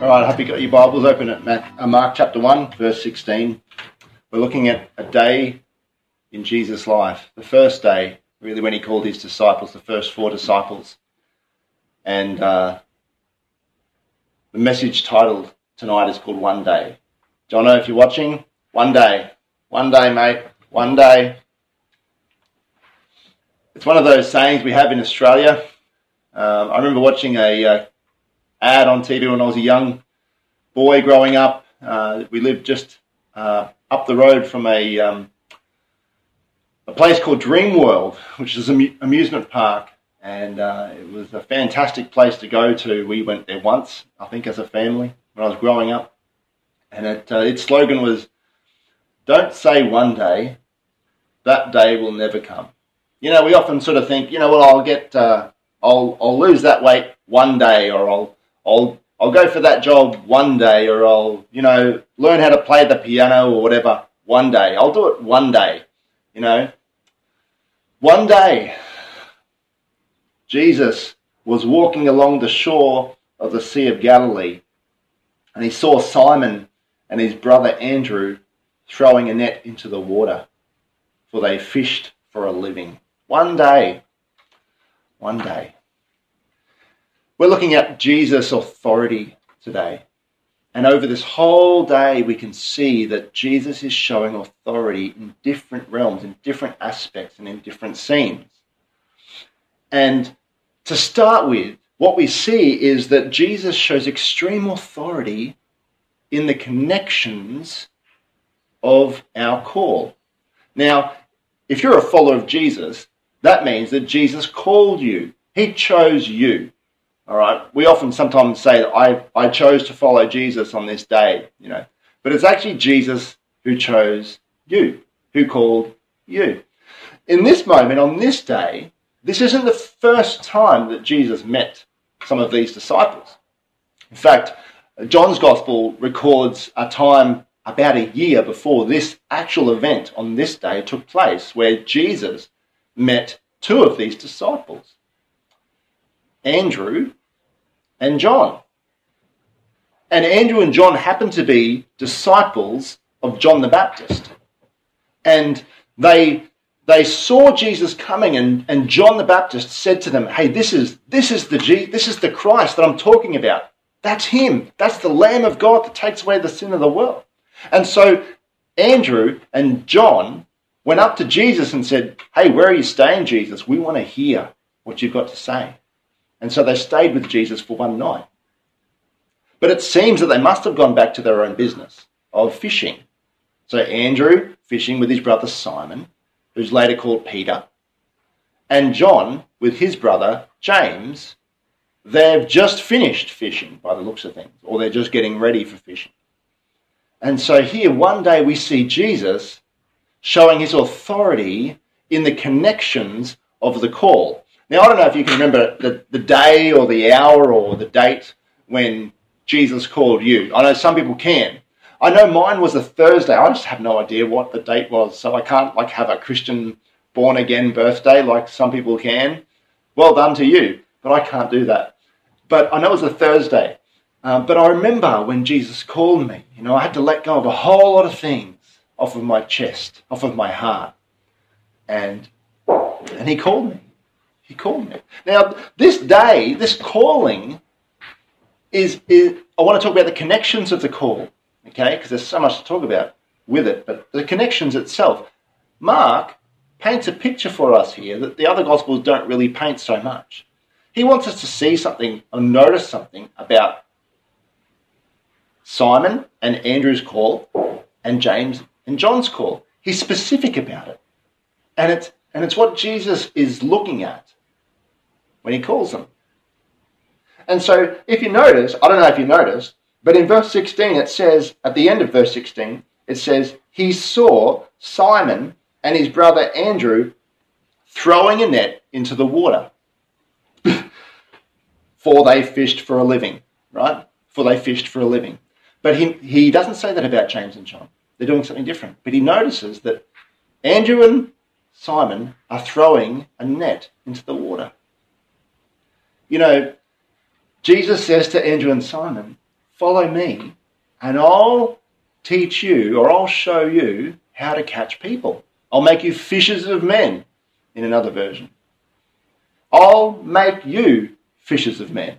All right, I hope you got your Bibles open at uh, Mark chapter 1, verse 16. We're looking at a day in Jesus' life, the first day, really, when he called his disciples, the first four disciples. And uh, the message titled tonight is called One Day. Jono, if you're watching, one day. One day, mate. One day. It's one of those sayings we have in Australia. Um, I remember watching a uh, ad on TV when I was a young boy growing up. Uh, we lived just uh, up the road from a um, a place called Dreamworld, which is an amusement park, and uh, it was a fantastic place to go to. We went there once, I think, as a family when I was growing up, and it, uh, its slogan was, "Don't say one day, that day will never come." You know, we often sort of think, you know, well, I'll get, uh, I'll, I'll lose that weight one day, or I'll I'll I'll go for that job one day, or I'll you know learn how to play the piano or whatever one day. I'll do it one day, you know. One day, Jesus was walking along the shore of the Sea of Galilee, and he saw Simon and his brother Andrew throwing a net into the water, for they fished for a living. One day, one day. We're looking at Jesus' authority today. And over this whole day, we can see that Jesus is showing authority in different realms, in different aspects, and in different scenes. And to start with, what we see is that Jesus shows extreme authority in the connections of our call. Now, if you're a follower of Jesus, that means that Jesus called you, He chose you. All right. We often sometimes say I, I chose to follow Jesus on this day, you know, but it's actually Jesus who chose you, who called you. In this moment, on this day, this isn't the first time that Jesus met some of these disciples. In fact, John's Gospel records a time about a year before this actual event on this day took place where Jesus met two of these disciples Andrew and John. And Andrew and John happened to be disciples of John the Baptist. And they, they saw Jesus coming, and, and John the Baptist said to them, Hey, this is, this, is the this is the Christ that I'm talking about. That's him. That's the Lamb of God that takes away the sin of the world. And so Andrew and John went up to Jesus and said, Hey, where are you staying, Jesus? We want to hear what you've got to say. And so they stayed with Jesus for one night. But it seems that they must have gone back to their own business of fishing. So Andrew fishing with his brother Simon, who's later called Peter, and John with his brother James, they've just finished fishing by the looks of things, or they're just getting ready for fishing. And so here, one day we see Jesus showing his authority in the connections of the call. Now, I don't know if you can remember the, the day or the hour or the date when Jesus called you. I know some people can. I know mine was a Thursday. I just have no idea what the date was, so I can't like have a Christian born again birthday like some people can. Well done to you, but I can't do that. But I know it was a Thursday. Um, but I remember when Jesus called me, you know, I had to let go of a whole lot of things off of my chest, off of my heart. And, and he called me. He called me. Now, this day, this calling is, is I want to talk about the connections of the call, okay? Because there's so much to talk about with it, but the connections itself. Mark paints a picture for us here that the other Gospels don't really paint so much. He wants us to see something or notice something about Simon and Andrew's call and James and John's call. He's specific about it. And it's, and it's what Jesus is looking at when he calls them. And so, if you notice, I don't know if you noticed, but in verse 16 it says, at the end of verse 16, it says, He saw Simon and his brother Andrew throwing a net into the water. for they fished for a living, right? For they fished for a living. But he, he doesn't say that about James and John. They're doing something different. But he notices that Andrew and Simon are throwing a net into the water. You know, Jesus says to Andrew and Simon, follow me, and I'll teach you or I'll show you how to catch people. I'll make you fishers of men, in another version. I'll make you fishers of men.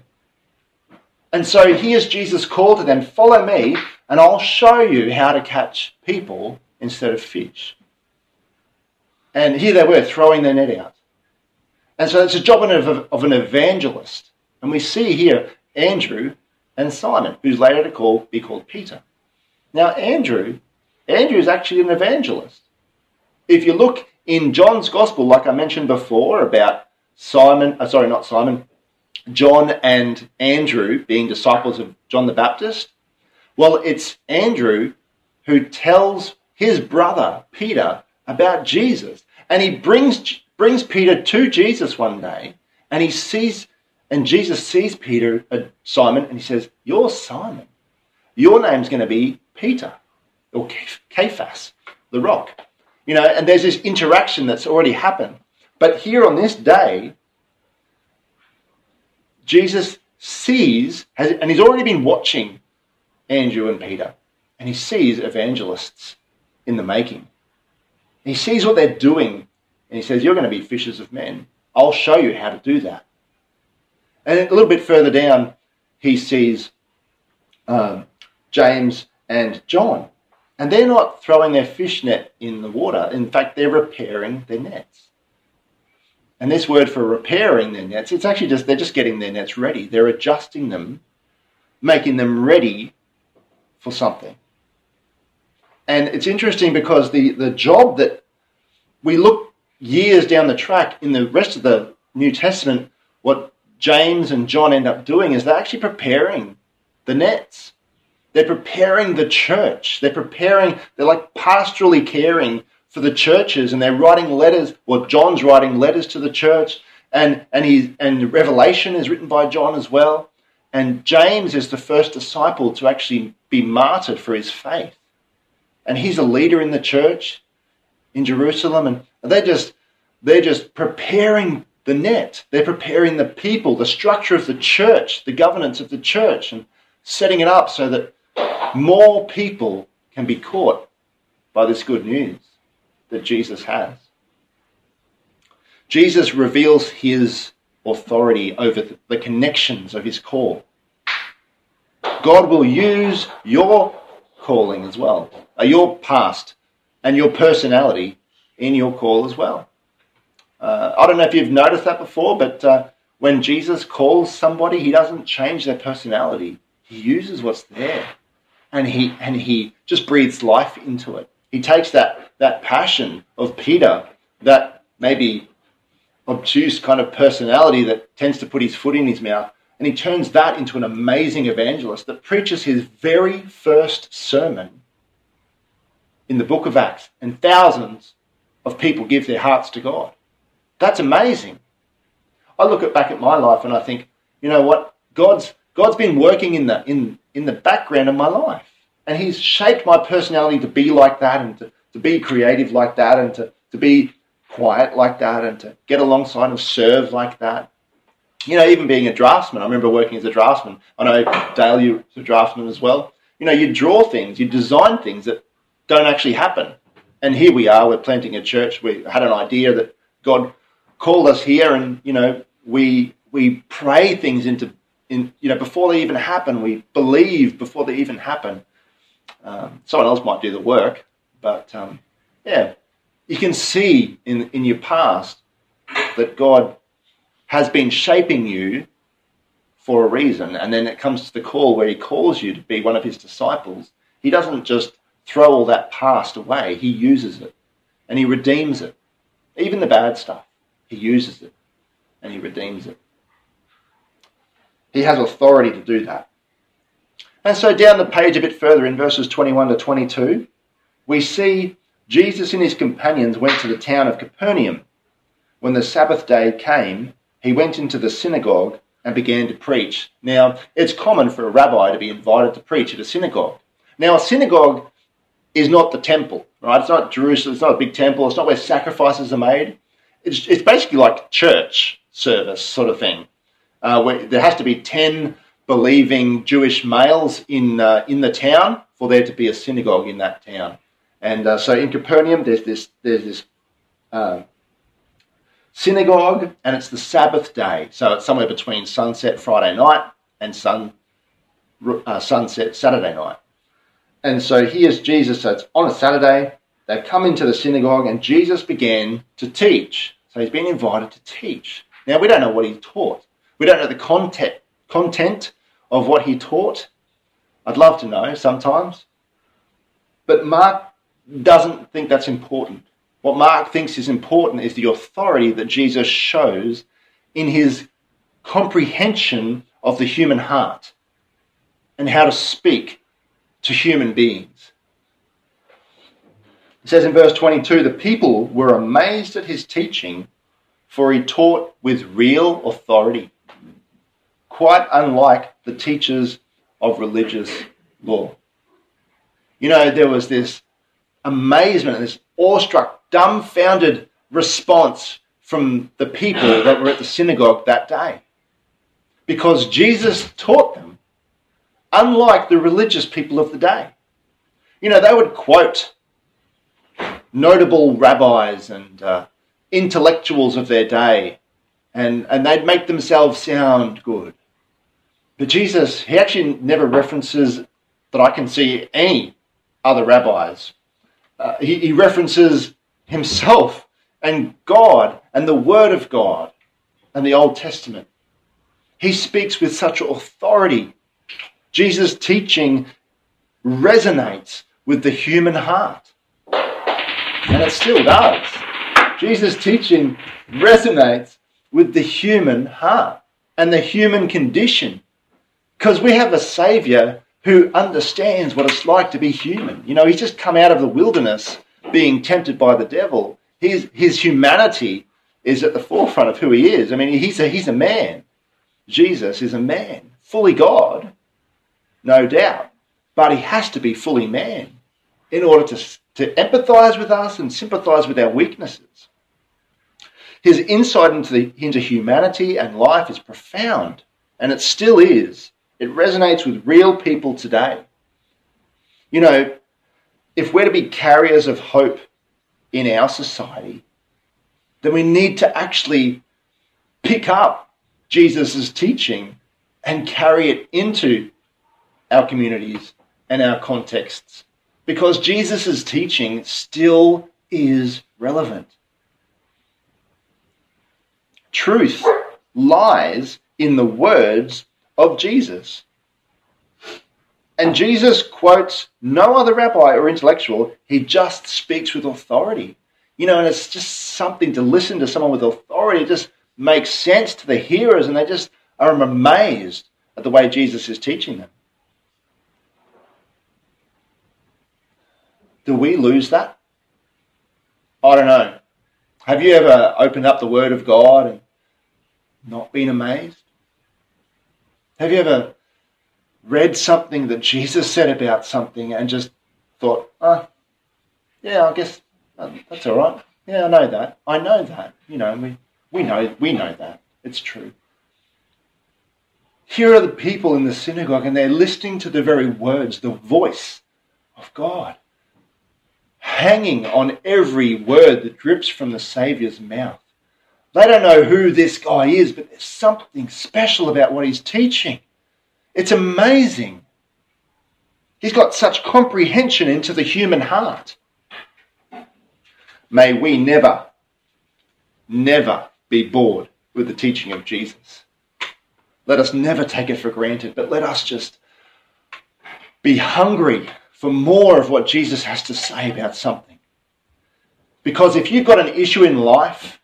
And so here's Jesus' call to them follow me, and I'll show you how to catch people instead of fish. And here they were throwing their net out. And so it's a job of, of an evangelist. And we see here Andrew and Simon, who's later to call, be called Peter. Now, Andrew, Andrew is actually an evangelist. If you look in John's Gospel, like I mentioned before, about Simon, uh, sorry, not Simon, John and Andrew being disciples of John the Baptist, well, it's Andrew who tells his brother Peter about Jesus. And he brings, brings Peter to Jesus one day, and he sees, and Jesus sees Peter, uh, Simon, and he says, You're Simon. Your name's going to be Peter, or Cephas, the rock. You know, and there's this interaction that's already happened. But here on this day, Jesus sees, and he's already been watching Andrew and Peter, and he sees evangelists in the making. He sees what they're doing, and he says, You're going to be fishers of men. I'll show you how to do that. And a little bit further down, he sees um, James and John. And they're not throwing their fish net in the water. In fact, they're repairing their nets. And this word for repairing their nets, it's actually just, they're just getting their nets ready. They're adjusting them, making them ready for something. And it's interesting because the, the job that we look years down the track in the rest of the New Testament, what James and John end up doing is they're actually preparing the nets. They're preparing the church. They're preparing, they're like pastorally caring for the churches and they're writing letters. Well, John's writing letters to the church and, and, he's, and Revelation is written by John as well. And James is the first disciple to actually be martyred for his faith. And he's a leader in the church in Jerusalem. And they're just, they're just preparing the net. They're preparing the people, the structure of the church, the governance of the church, and setting it up so that more people can be caught by this good news that Jesus has. Jesus reveals his authority over the connections of his call. God will use your calling as well, uh, your past and your personality in your call as well. Uh, I don't know if you've noticed that before, but uh, when Jesus calls somebody, he doesn't change their personality. He uses what's there and he, and he just breathes life into it. He takes that, that passion of Peter, that maybe obtuse kind of personality that tends to put his foot in his mouth, and he turns that into an amazing evangelist that preaches his very first sermon in the book of Acts, and thousands of people give their hearts to God. That's amazing. I look at, back at my life and I think, you know what? God's, God's been working in the, in, in the background of my life. And He's shaped my personality to be like that and to, to be creative like that and to, to be quiet like that and to get alongside and serve like that. You know, even being a draftsman, I remember working as a draftsman. I know Dale, you're a draftsman as well. You know, you draw things, you design things that don't actually happen. And here we are, we're planting a church. We had an idea that God called us here, and, you know, we, we pray things into, in, you know, before they even happen. We believe before they even happen. Um, someone else might do the work, but um, yeah, you can see in, in your past that God has been shaping you for a reason. And then it comes to the call where He calls you to be one of His disciples. He doesn't just throw all that past away, He uses it and He redeems it. Even the bad stuff, He uses it and He redeems it. He has authority to do that. And so down the page a bit further in verses 21 to 22, we see Jesus and his companions went to the town of Capernaum. When the Sabbath day came, he went into the synagogue and began to preach. Now, it's common for a rabbi to be invited to preach at a synagogue. Now, a synagogue is not the temple, right? It's not Jerusalem, it's not a big temple, it's not where sacrifices are made. It's, it's basically like church service sort of thing, uh, where there has to be 10 believing Jewish males in, uh, in the town for there to be a synagogue in that town. And uh, so in Capernaum, there's this, there's this uh, synagogue, and it's the Sabbath day. So it's somewhere between sunset Friday night and sun, uh, sunset Saturday night. And so here's Jesus. So it's on a Saturday. They've come into the synagogue, and Jesus began to teach. So he's been invited to teach. Now, we don't know what he taught. We don't know the content, content of what he taught. I'd love to know sometimes. But Mark doesn't think that's important. What Mark thinks is important is the authority that Jesus shows in his comprehension of the human heart and how to speak to human beings. It says in verse 22 the people were amazed at his teaching, for he taught with real authority, quite unlike the teachers of religious law. You know, there was this amazement, this awestruck, dumbfounded response from the people that were at the synagogue that day. Because Jesus taught them, unlike the religious people of the day. You know, they would quote notable rabbis and uh, intellectuals of their day, and, and they'd make themselves sound good. But Jesus, he actually never references that I can see any other rabbis uh, he, he references himself and God and the Word of God and the Old Testament. He speaks with such authority. Jesus' teaching resonates with the human heart. And it still does. Jesus' teaching resonates with the human heart and the human condition. Because we have a Savior who understands what it's like to be human. You know, he's just come out of the wilderness being tempted by the devil. His, his humanity is at the forefront of who he is. I mean, he's a, he's a man. Jesus is a man, fully God, no doubt. But he has to be fully man in order to, to empathize with us and sympathize with our weaknesses. His insight into, the, into humanity and life is profound, and it still is it resonates with real people today. You know, if we're to be carriers of hope in our society, then we need to actually pick up Jesus' teaching and carry it into our communities and our contexts. Because Jesus' teaching still is relevant. Truth lies in the words of Jesus. And Jesus quotes no other rabbi or intellectual, he just speaks with authority. You know, and it's just something to listen to someone with authority. It just makes sense to the hearers, and they just are amazed at the way Jesus is teaching them. Do we lose that? I don't know. Have you ever opened up the Word of God and not been amazed? Have you ever read something that Jesus said about something and just thought, oh, yeah, I guess uh, that's all right. Yeah, I know that. I know that. You know, we, we know we know that. It's true. Here are the people in the synagogue and they're listening to the very words, the voice of God, hanging on every word that drips from the Saviour's mouth. They don't know who this guy is, but there's something special about what he's teaching. It's amazing. He's got such comprehension into the human heart. May we never, never be bored with the teaching of Jesus. Let us never take it for granted, but let us just be hungry for more of what Jesus has to say about something. Because if you've got an issue in life,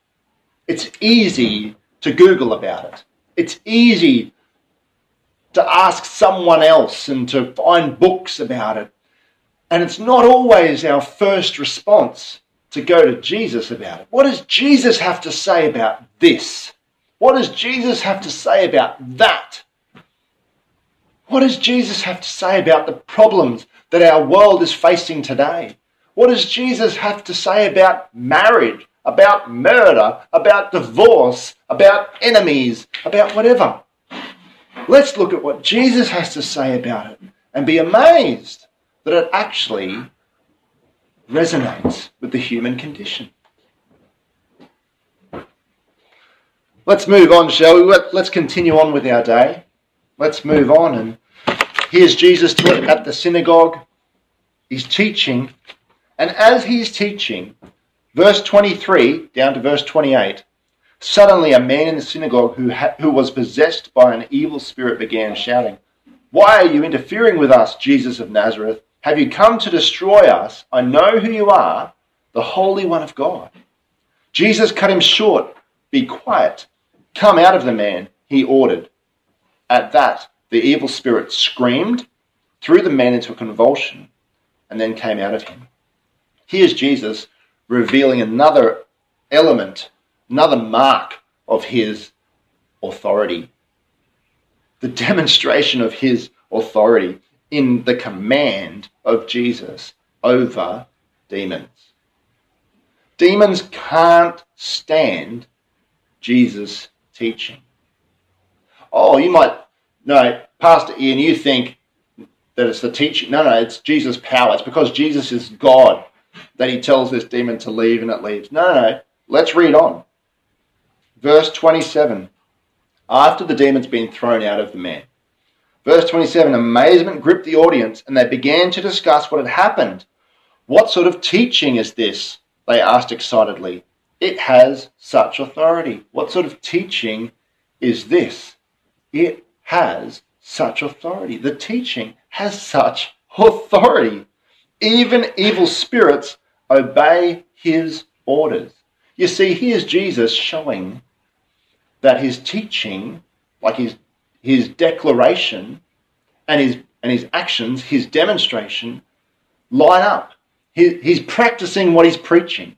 it's easy to Google about it. It's easy to ask someone else and to find books about it. And it's not always our first response to go to Jesus about it. What does Jesus have to say about this? What does Jesus have to say about that? What does Jesus have to say about the problems that our world is facing today? What does Jesus have to say about marriage, about murder, about divorce, about enemies, about whatever? Let's look at what Jesus has to say about it and be amazed that it actually resonates with the human condition. Let's move on, shall we? Let's continue on with our day. Let's move on. And here's Jesus at the synagogue. He's teaching. And as he's teaching, verse 23 down to verse 28, suddenly a man in the synagogue who, ha- who was possessed by an evil spirit began shouting, Why are you interfering with us, Jesus of Nazareth? Have you come to destroy us? I know who you are, the Holy One of God. Jesus cut him short. Be quiet. Come out of the man, he ordered. At that, the evil spirit screamed, threw the man into a convulsion, and then came out of him. Here's Jesus revealing another element, another mark of his authority. The demonstration of his authority in the command of Jesus over demons. Demons can't stand Jesus' teaching. Oh, you might, no, Pastor Ian, you think that it's the teaching. No, no, it's Jesus' power. It's because Jesus is God that he tells this demon to leave and it leaves. No, no, no. Let's read on. Verse 27. After the demon's been thrown out of the man. Verse 27 Amazement gripped the audience, and they began to discuss what had happened. What sort of teaching is this? They asked excitedly. It has such authority. What sort of teaching is this? It has such authority. The teaching has such authority. Even evil spirits obey his orders. You see, here's Jesus showing that his teaching, like his his declaration and his, and his actions, his demonstration, line up. He, he's practicing what he's preaching.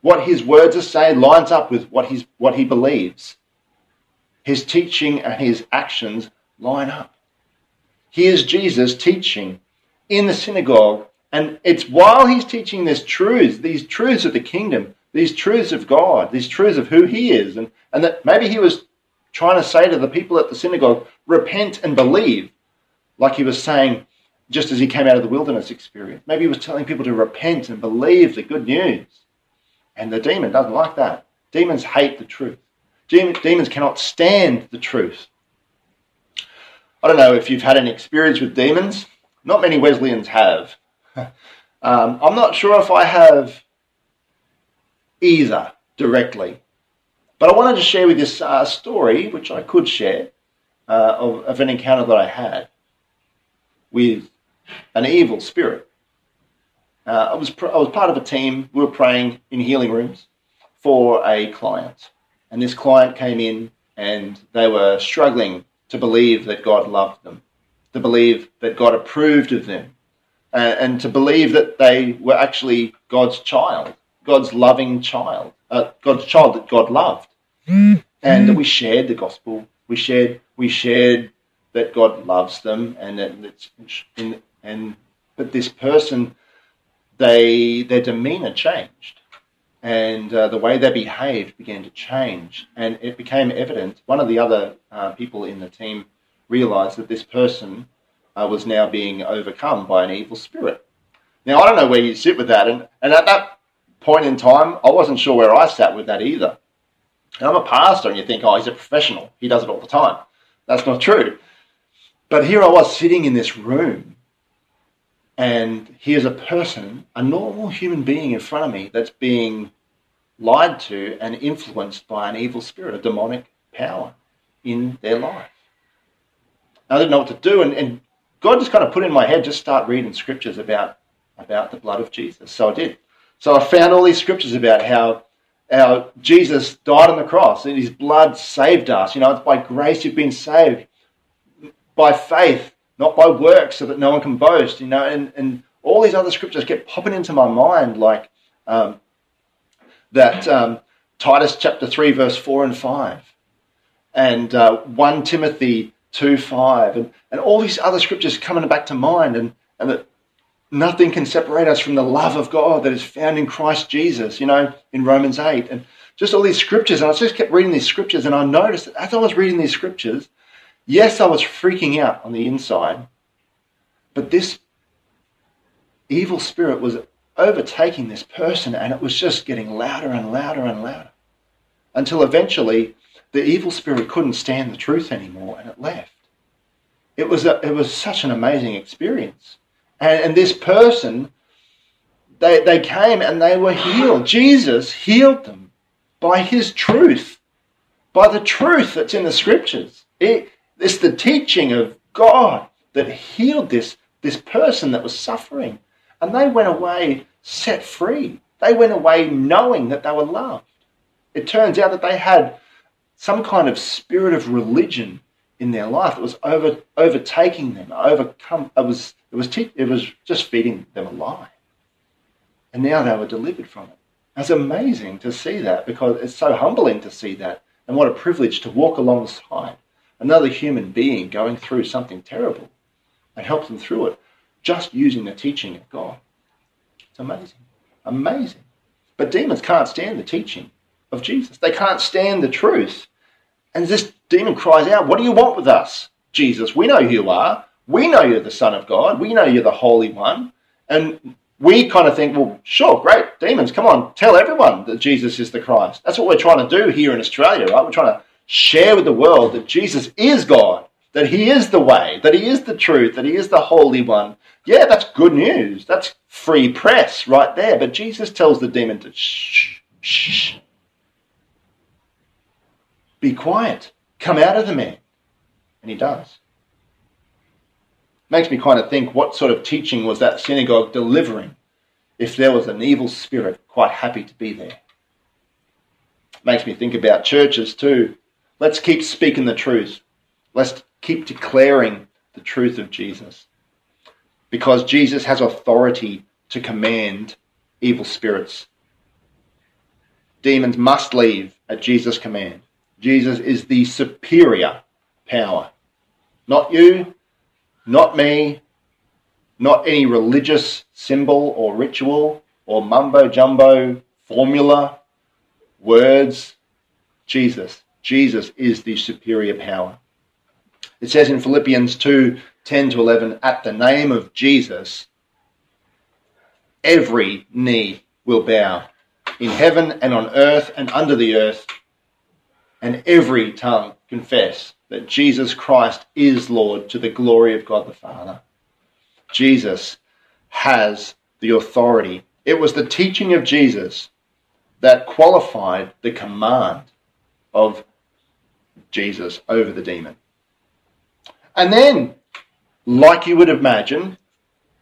What his words are saying lines up with what, he's, what he believes. His teaching and his actions line up. Here's Jesus teaching in the synagogue, and it's while he's teaching this truths, these truths of the kingdom, these truths of God, these truths of who he is, and, and that maybe he was trying to say to the people at the synagogue, repent and believe, like he was saying just as he came out of the wilderness experience. Maybe he was telling people to repent and believe the good news. And the demon doesn't like that. Demons hate the truth. Demons cannot stand the truth. I don't know if you've had an experience with demons. Not many Wesleyans have. um, I'm not sure if I have either directly. But I wanted to share with you a story, which I could share, uh, of, of an encounter that I had with an evil spirit. Uh, I, was pr- I was part of a team. We were praying in healing rooms for a client. And this client came in and they were struggling to believe that God loved them, to believe that God approved of them, uh, and to believe that they were actually God's child, God's loving child uh, God's child that God loved, and we shared the gospel. We shared we shared that God loves them, and that and but this person, they their demeanor changed, and uh, the way they behaved began to change, and it became evident. One of the other uh, people in the team realized that this person uh, was now being overcome by an evil spirit. Now I don't know where you sit with that, and, and at that point in time, I wasn't sure where I sat with that either. And I'm a pastor, and you think, oh, he's a professional. He does it all the time. That's not true. But here I was sitting in this room, and here's a person, a normal human being in front of me that's being lied to and influenced by an evil spirit, a demonic power in their life. I didn't know what to do, and, and God just kind of put in my head, just start reading scriptures about, about the blood of Jesus. So I did. So I found all these scriptures about how, how Jesus died on the cross and his blood saved us. You know, it's by grace you've been saved, by faith, not by works, so that no one can boast. You know, and, and all these other scriptures kept popping into my mind, like um, that um, Titus chapter 3, verse 4 and 5, and uh, 1 Timothy 2 5, and, and all these other scriptures coming back to mind, and, and that Nothing can separate us from the love of God that is found in Christ Jesus, you know, in Romans 8. And just all these scriptures. And I just kept reading these scriptures, and I noticed that as I was reading these scriptures, Yes, I was freaking out on the inside, but this evil spirit was overtaking this person and it was just getting louder and louder and louder until eventually the evil spirit couldn't stand the truth anymore and it left. It was, a, it was such an amazing experience. And, and this person, they, they came and they were healed. Jesus healed them by his truth, by the truth that's in the scriptures. It, it's the teaching of God that healed this, this person that was suffering. And they went away set free. They went away knowing that they were loved. It turns out that they had some kind of spirit of religion in their life that was over, overtaking them, overcome. It was, it, was it was just feeding them a lie. And now they were delivered from it. It's amazing to see that because it's so humbling to see that. And what a privilege to walk alongside another human being going through something terrible and help them through it just using the teaching of God. It's amazing. Amazing. But demons can't stand the teaching of Jesus. They can't stand the truth. And this demon cries out, What do you want with us, Jesus? We know who you are. We know you're the Son of God. We know you're the Holy One. And we kind of think, well, sure, great, demons, come on, tell everyone that Jesus is the Christ. That's what we're trying to do here in Australia, right? We're trying to share with the world that Jesus is God, that He is the way, that He is the truth, that He is the Holy One. Yeah, that's good news. That's free press right there. But Jesus tells the demon to shh, shh. Be quiet. Come out of the man. And he does. Makes me kind of think what sort of teaching was that synagogue delivering if there was an evil spirit quite happy to be there. Makes me think about churches too. Let's keep speaking the truth. Let's keep declaring the truth of Jesus. Because Jesus has authority to command evil spirits. Demons must leave at Jesus' command. Jesus is the superior power. Not you, not me, not any religious symbol or ritual or mumbo jumbo formula, words. Jesus. Jesus is the superior power. It says in Philippians 2 10 to 11, at the name of Jesus, every knee will bow in heaven and on earth and under the earth, and every tongue confess that Jesus Christ is Lord to the glory of God the Father. Jesus has the authority. It was the teaching of Jesus that qualified the command of Jesus over the demon. And then, like you would imagine,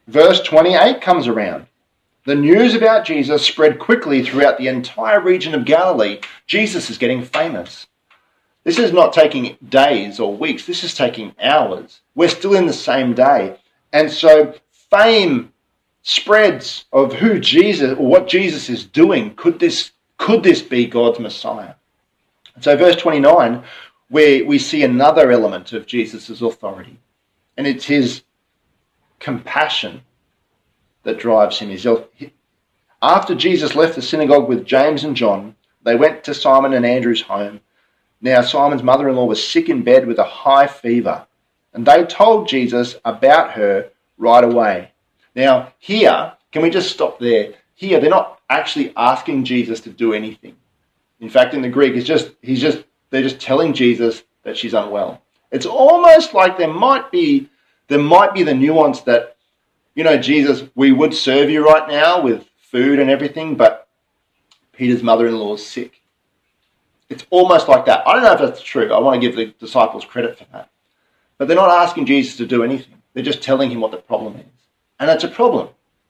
verse 28 comes around. The news about Jesus spread quickly throughout the entire region of Galilee. Jesus is getting famous. This is not taking days or weeks, this is taking hours. We're still in the same day. And so fame spreads of who Jesus or what Jesus is doing. Could this could this be God's Messiah? So verse 29, where we see another element of Jesus' authority, and it's his compassion that drives him. After Jesus left the synagogue with James and John, they went to Simon and Andrew's home. Now, Simon's mother in law was sick in bed with a high fever, and they told Jesus about her right away. Now, here, can we just stop there? Here, they're not actually asking Jesus to do anything. In fact, in the Greek, it's just he's just they're just telling Jesus that she's unwell. It's almost like there might be there might be the nuance that, you know, Jesus, we would serve you right now with food and everything, but Peter's mother-in-law is sick. It's almost like that. I don't know if that's true. I want to give the disciples credit for that. But they're not asking Jesus to do anything. They're just telling him what the problem is. And it's a problem.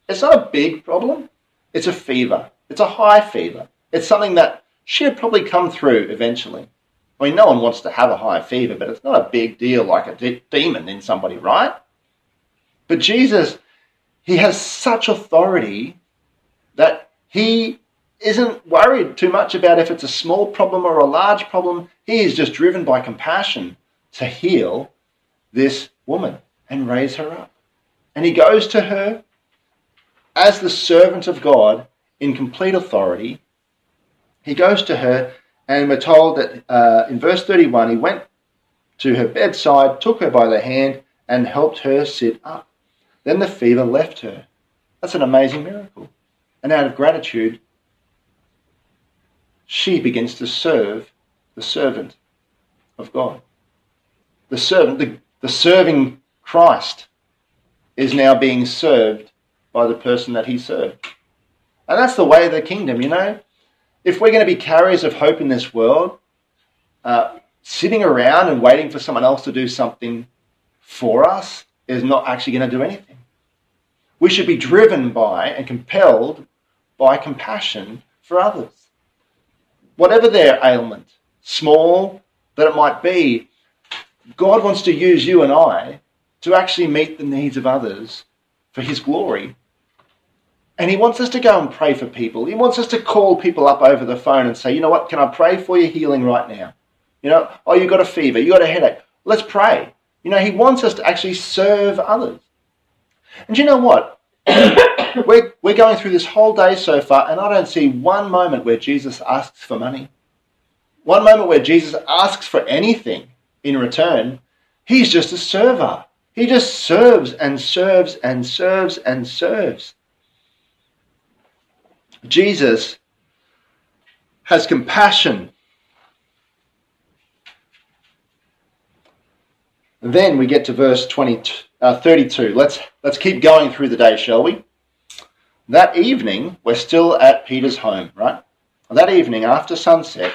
It's not a big problem. It's a fever. It's a high fever. It's something that should probably come through eventually. I mean, no one wants to have a high fever, but it's not a big deal like a de- demon in somebody, right? But Jesus, he has such authority that he isn't worried too much about if it's a small problem or a large problem. He is just driven by compassion to heal this woman and raise her up. And he goes to her as the servant of God in complete authority. He goes to her, and we're told that uh, in verse 31, he went to her bedside, took her by the hand, and helped her sit up. Then the fever left her. That's an amazing miracle. And out of gratitude, she begins to serve the servant of God. The servant, the, the serving Christ, is now being served by the person that he served. And that's the way of the kingdom, you know. If we're going to be carriers of hope in this world, uh, sitting around and waiting for someone else to do something for us is not actually going to do anything. We should be driven by and compelled by compassion for others. Whatever their ailment, small that it might be, God wants to use you and I to actually meet the needs of others for His glory. And He wants us to go and pray for people. He wants us to call people up over the phone and say, you know what, can I pray for your healing right now? You know, oh, you got a fever, you got a headache. Let's pray. You know, He wants us to actually serve others. And you know what? we're, we're going through this whole day so far, and I don't see one moment where Jesus asks for money. One moment where Jesus asks for anything in return. He's just a server. He just serves and serves and serves and serves. Jesus has compassion. then we get to verse 20, uh, 32. Let's, let's keep going through the day, shall we? That evening, we're still at Peter's home, right? That evening, after sunset,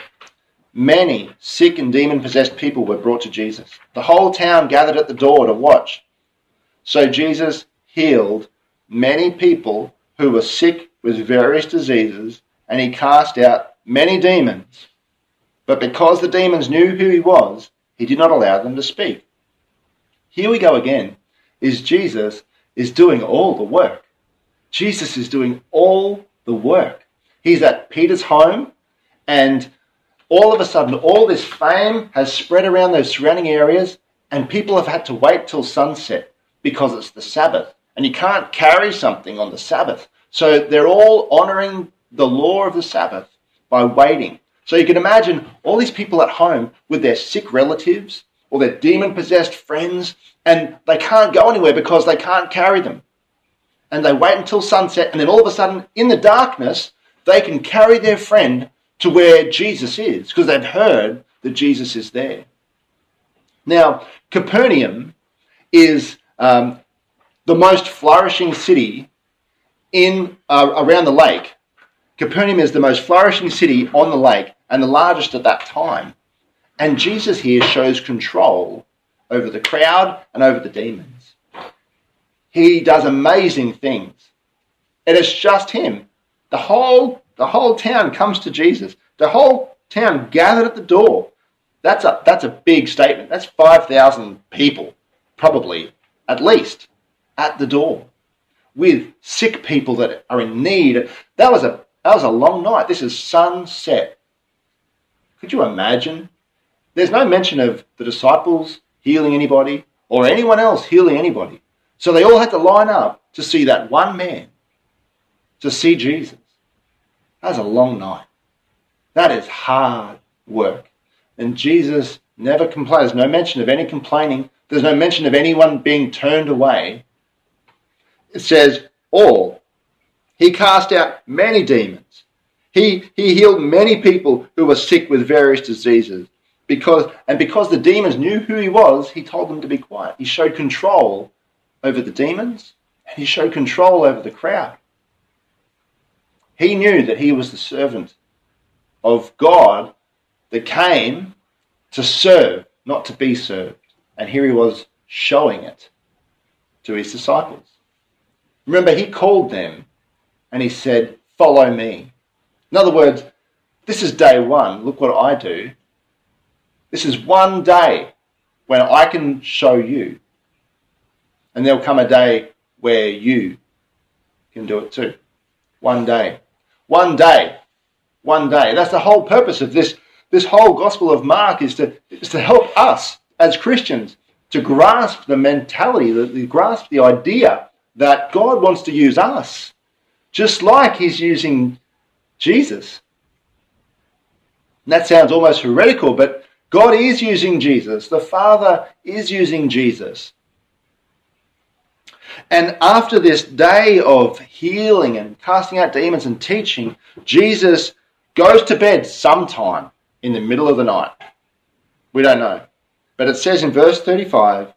many sick and demon possessed people were brought to Jesus. The whole town gathered at the door to watch. So Jesus healed many people who were sick with various diseases, and he cast out many demons. But because the demons knew who he was, he did not allow them to speak. Here we go again is Jesus is doing all the work. Jesus is doing all the work. He's at Peter's home, and all of a sudden, all this fame has spread around those surrounding areas, and people have had to wait till sunset because it's the Sabbath. And you can't carry something on the Sabbath. So they're all honoring the law of the Sabbath by waiting. So you can imagine all these people at home with their sick relatives or their demon possessed friends and they can't go anywhere because they can't carry them. And they wait until sunset, and then all of a sudden, in the darkness, they can carry their friend to where Jesus is because they've heard that Jesus is there. Now, Capernaum is um, the most flourishing city in uh, around the lake. Capernaum is the most flourishing city on the lake and the largest at that time. And Jesus here shows control over the crowd and over the demons. He does amazing things. It is just him. The whole, the whole town comes to Jesus. The whole town gathered at the door. That's a, that's a big statement. That's 5,000 people, probably, at least, at the door with sick people that are in need. That was a, that was a long night. This is sunset. Could you imagine? There's no mention of the disciples healing anybody or anyone else healing anybody. So they all had to line up to see that one man, to see Jesus. That was a long night. That is hard work. And Jesus never complains. There's no mention of any complaining. There's no mention of anyone being turned away. It says, all. He cast out many demons. He, he healed many people who were sick with various diseases because and because the demons knew who he was, he told them to be quiet. He showed control over the demons and he showed control over the crowd. He knew that he was the servant of God that came to serve, not to be served. And here he was showing it to his disciples. Remember, he called them and he said, Follow me. In other words, this is day one. Look what I do. This is one day when I can show you. And there'll come a day where you can do it too. One day. One day. One day. That's the whole purpose of this, this whole Gospel of Mark is to, is to help us as Christians to grasp the mentality, to, grasp the idea that God wants to use us, just like He's using Jesus. And that sounds almost heretical, but God is using Jesus. The Father is using Jesus. And after this day of healing and casting out demons and teaching, Jesus goes to bed sometime in the middle of the night. We don't know. But it says in verse 35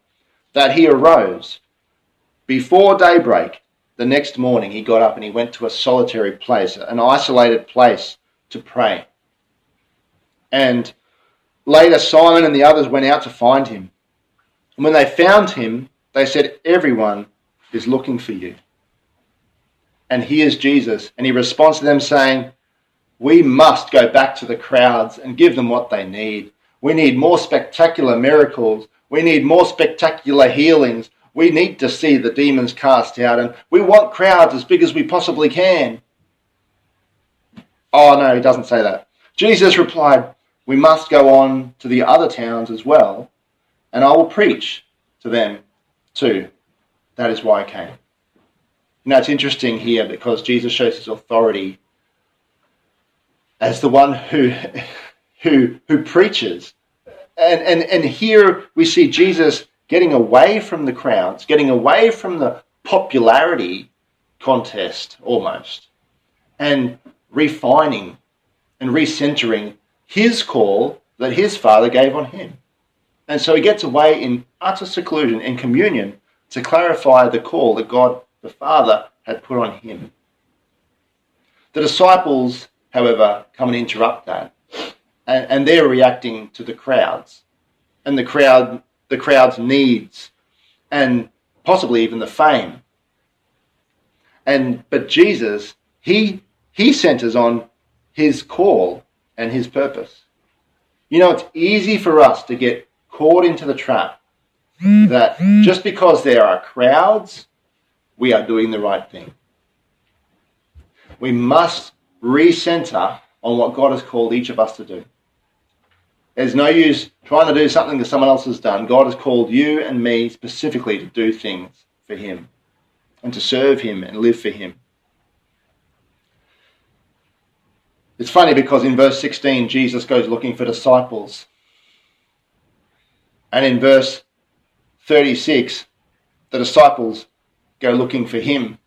that he arose before daybreak. The next morning, he got up and he went to a solitary place, an isolated place to pray. And later, Simon and the others went out to find him. And when they found him, they said, Everyone is looking for you. And here's Jesus, and he responds to them saying, We must go back to the crowds and give them what they need. We need more spectacular miracles. We need more spectacular healings. We need to see the demons cast out, and we want crowds as big as we possibly can. Oh, no, he doesn't say that. Jesus replied, We must go on to the other towns as well, and I will preach to them too. That is why I came. Now it's interesting here because Jesus shows his authority as the one who who who preaches. And and and here we see Jesus getting away from the crowds, getting away from the popularity contest almost, and refining and recentering his call that his father gave on him. And so he gets away in utter seclusion, and communion to clarify the call that God the Father had put on him. The disciples, however, come and interrupt that, and, they're reacting to the crowds and the crowd, the crowd's needs, and possibly even the fame. And but Jesus, he he centers on his call and his purpose. You know, it's easy for us to get caught into the trap that just because there are crowds, we are doing the right thing. We must recenter on what God has called each of us to do. There's no use trying to do something that someone else has done. God has called you and me specifically to do things for Him and to serve Him and live for Him. It's funny because in verse 16, Jesus goes looking for disciples. And in verse 36, the disciples go looking for him.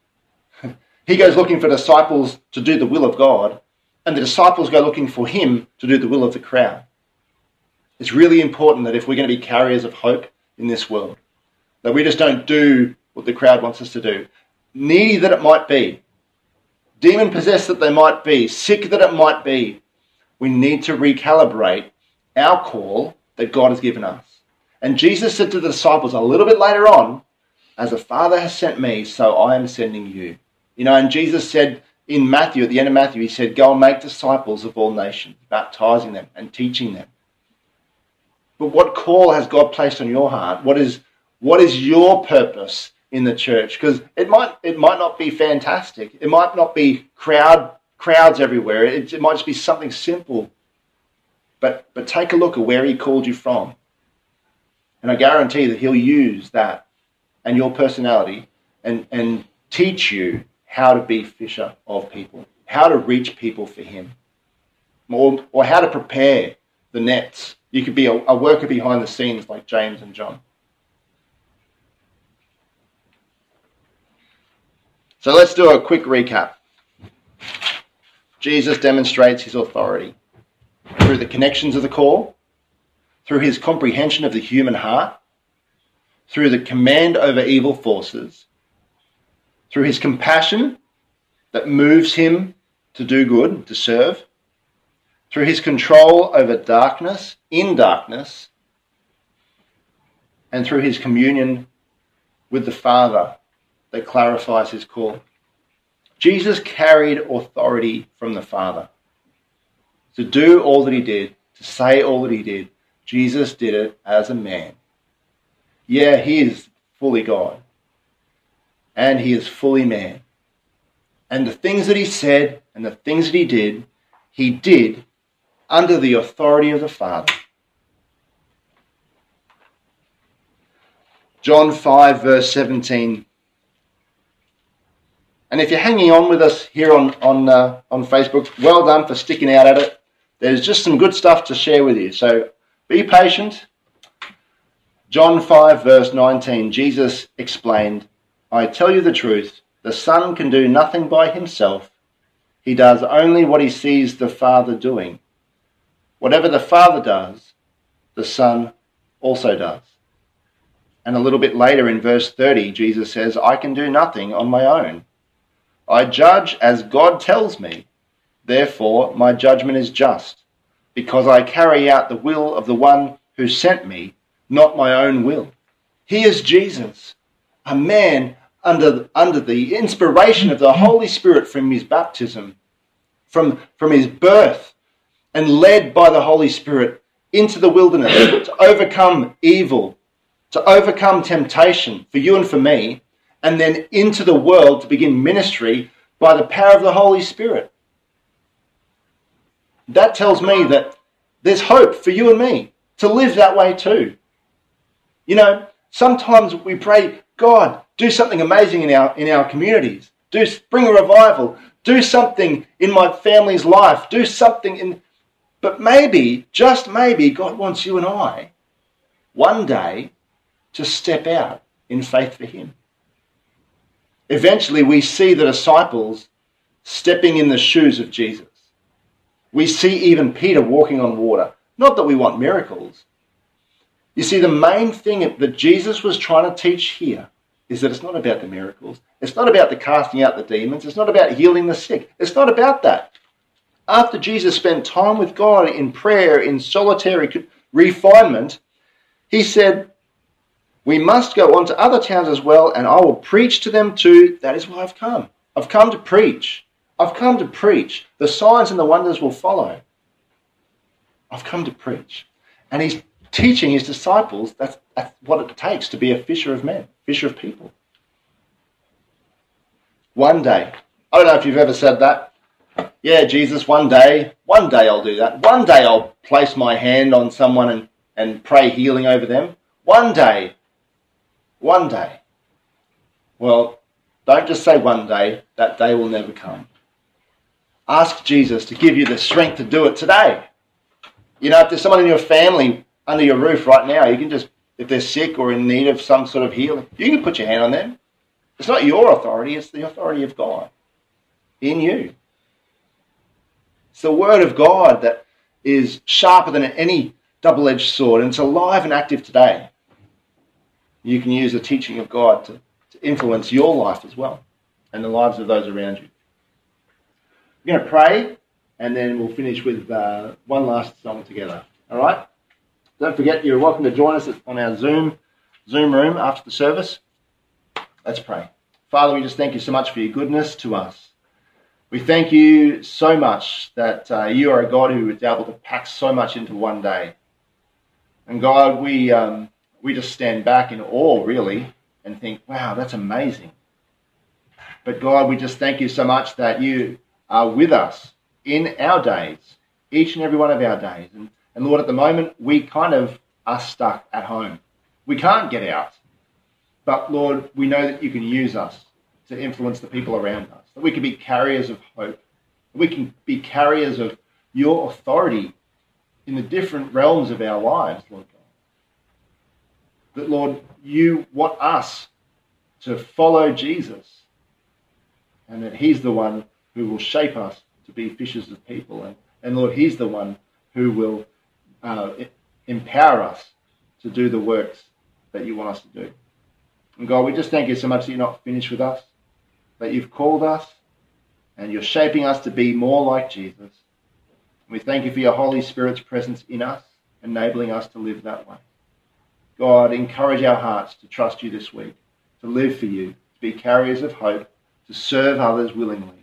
he goes looking for disciples to do the will of God, and the disciples go looking for him to do the will of the crowd. It's really important that if we're going to be carriers of hope in this world, that we just don't do what the crowd wants us to do. Needy that it might be, demon possessed that they might be, sick that it might be, we need to recalibrate our call that God has given us. And Jesus said to the disciples a little bit later on, As the Father has sent me, so I am sending you. You know, and Jesus said in Matthew, at the end of Matthew, he said, Go and make disciples of all nations, baptizing them and teaching them. But what call has God placed on your heart? What is, what is your purpose in the church? Because it might, it might not be fantastic. It might not be crowd, crowds everywhere. It, it might just be something simple. But, but take a look at where he called you from. And I guarantee that he'll use that and your personality and, and teach you how to be fisher of people, how to reach people for him, or, or how to prepare the nets. You could be a, a worker behind the scenes like James and John. So let's do a quick recap. Jesus demonstrates his authority through the connections of the core, through his comprehension of the human heart, through the command over evil forces, through his compassion that moves him to do good, to serve, through his control over darkness, in darkness, and through his communion with the Father that clarifies his call. Jesus carried authority from the Father to do all that he did, to say all that he did, Jesus did it as a man. Yeah, he is fully God. And he is fully man. And the things that he said and the things that he did, he did under the authority of the Father. John 5, verse 17. And if you're hanging on with us here on, on, uh, on Facebook, well done for sticking out at it. There's just some good stuff to share with you. So Be patient. John 5, verse 19, Jesus explained, I tell you the truth, the Son can do nothing by himself. He does only what he sees the Father doing. Whatever the Father does, the Son also does. And a little bit later in verse 30, Jesus says, I can do nothing on my own. I judge as God tells me. Therefore, my judgment is just, because I carry out the will of the one who sent me, not my own will. He is Jesus, a man under, under the inspiration of the Holy Spirit from his baptism, from, from his birth, and led by the Holy Spirit into the wilderness to overcome evil, to overcome temptation for you and for me, and then into the world to begin ministry by the power of the Holy Spirit. That tells me that there's hope for you and me to live that way too. You know, sometimes we pray, God, do something amazing in our, in our communities. Do bring a revival. Do something in my family's life. Do something in. But maybe, just maybe, God wants you and I one day to step out in faith for Him. Eventually, we see the disciples stepping in the shoes of Jesus. We see even Peter walking on water. Not that we want miracles. You see, the main thing that Jesus was trying to teach here is that it's not about the miracles. It's not about the casting out the demons. It's not about healing the sick. It's not about that. After Jesus spent time with God in prayer, in solitary refinement, he said, we must go on to other towns as well, and I will preach to them too. That is why I've come. I've come to preach. I've come to preach. The signs and the wonders will follow. I've come to preach. And he's teaching his disciples that's, that's what it takes to be a fisher of men, fisher of people. One day, I don't know if you've ever said that. Yeah, Jesus, one day, one day I'll do that. One day I'll place my hand on someone and, and pray healing over them. One day one day. Well, don't just say one day, that day will never come. Ask Jesus to give you the strength to do it today. You know, if there's someone in your family under your roof right now, you can just, if they're sick or in need of some sort of healing, you can put your hand on them. It's not your authority, it's the authority of God in you. It's the Word of God that is sharper than any double edged sword, and it's alive and active today you can use the teaching of God to, to influence your life as well and the lives of those around you. We're going to pray and then we'll finish with uh, one last song together. All right? Don't forget, you're welcome to join us on our Zoom Zoom room after the service. Let's pray. Father, we just thank you so much for your goodness to us. We thank you so much that uh, you are a God who is able to pack so much into one day. And God, we um, we just stand back in awe, really, and think, wow, that's amazing. But God, we just thank you so much that you are with us in our days, each and every one of our days. And, and Lord, at the moment, we kind of are stuck at home. We can't get out. But Lord, we know that you can use us to influence the people around us, that we can be carriers of hope, that we can be carriers of your authority in the different realms of our lives, Lord God. that, Lord, you want us to follow Jesus and that He's the one who will shape us to be fishers of people. And, and Lord, He's the one who will uh, empower us to do the works that you want us to do. And God, we just thank you so much that you're not finished with us, that you've called us and you're shaping us to be more like Jesus. We thank you for your Holy Spirit's presence in us, enabling us to live that way. God, encourage our hearts to trust you this week, to live for you, to be carriers of hope, to serve others willingly,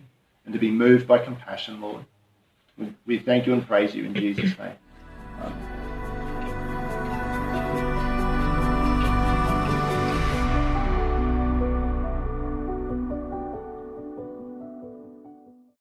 and to be moved by compassion, Lord. We thank you and praise you in Jesus' name.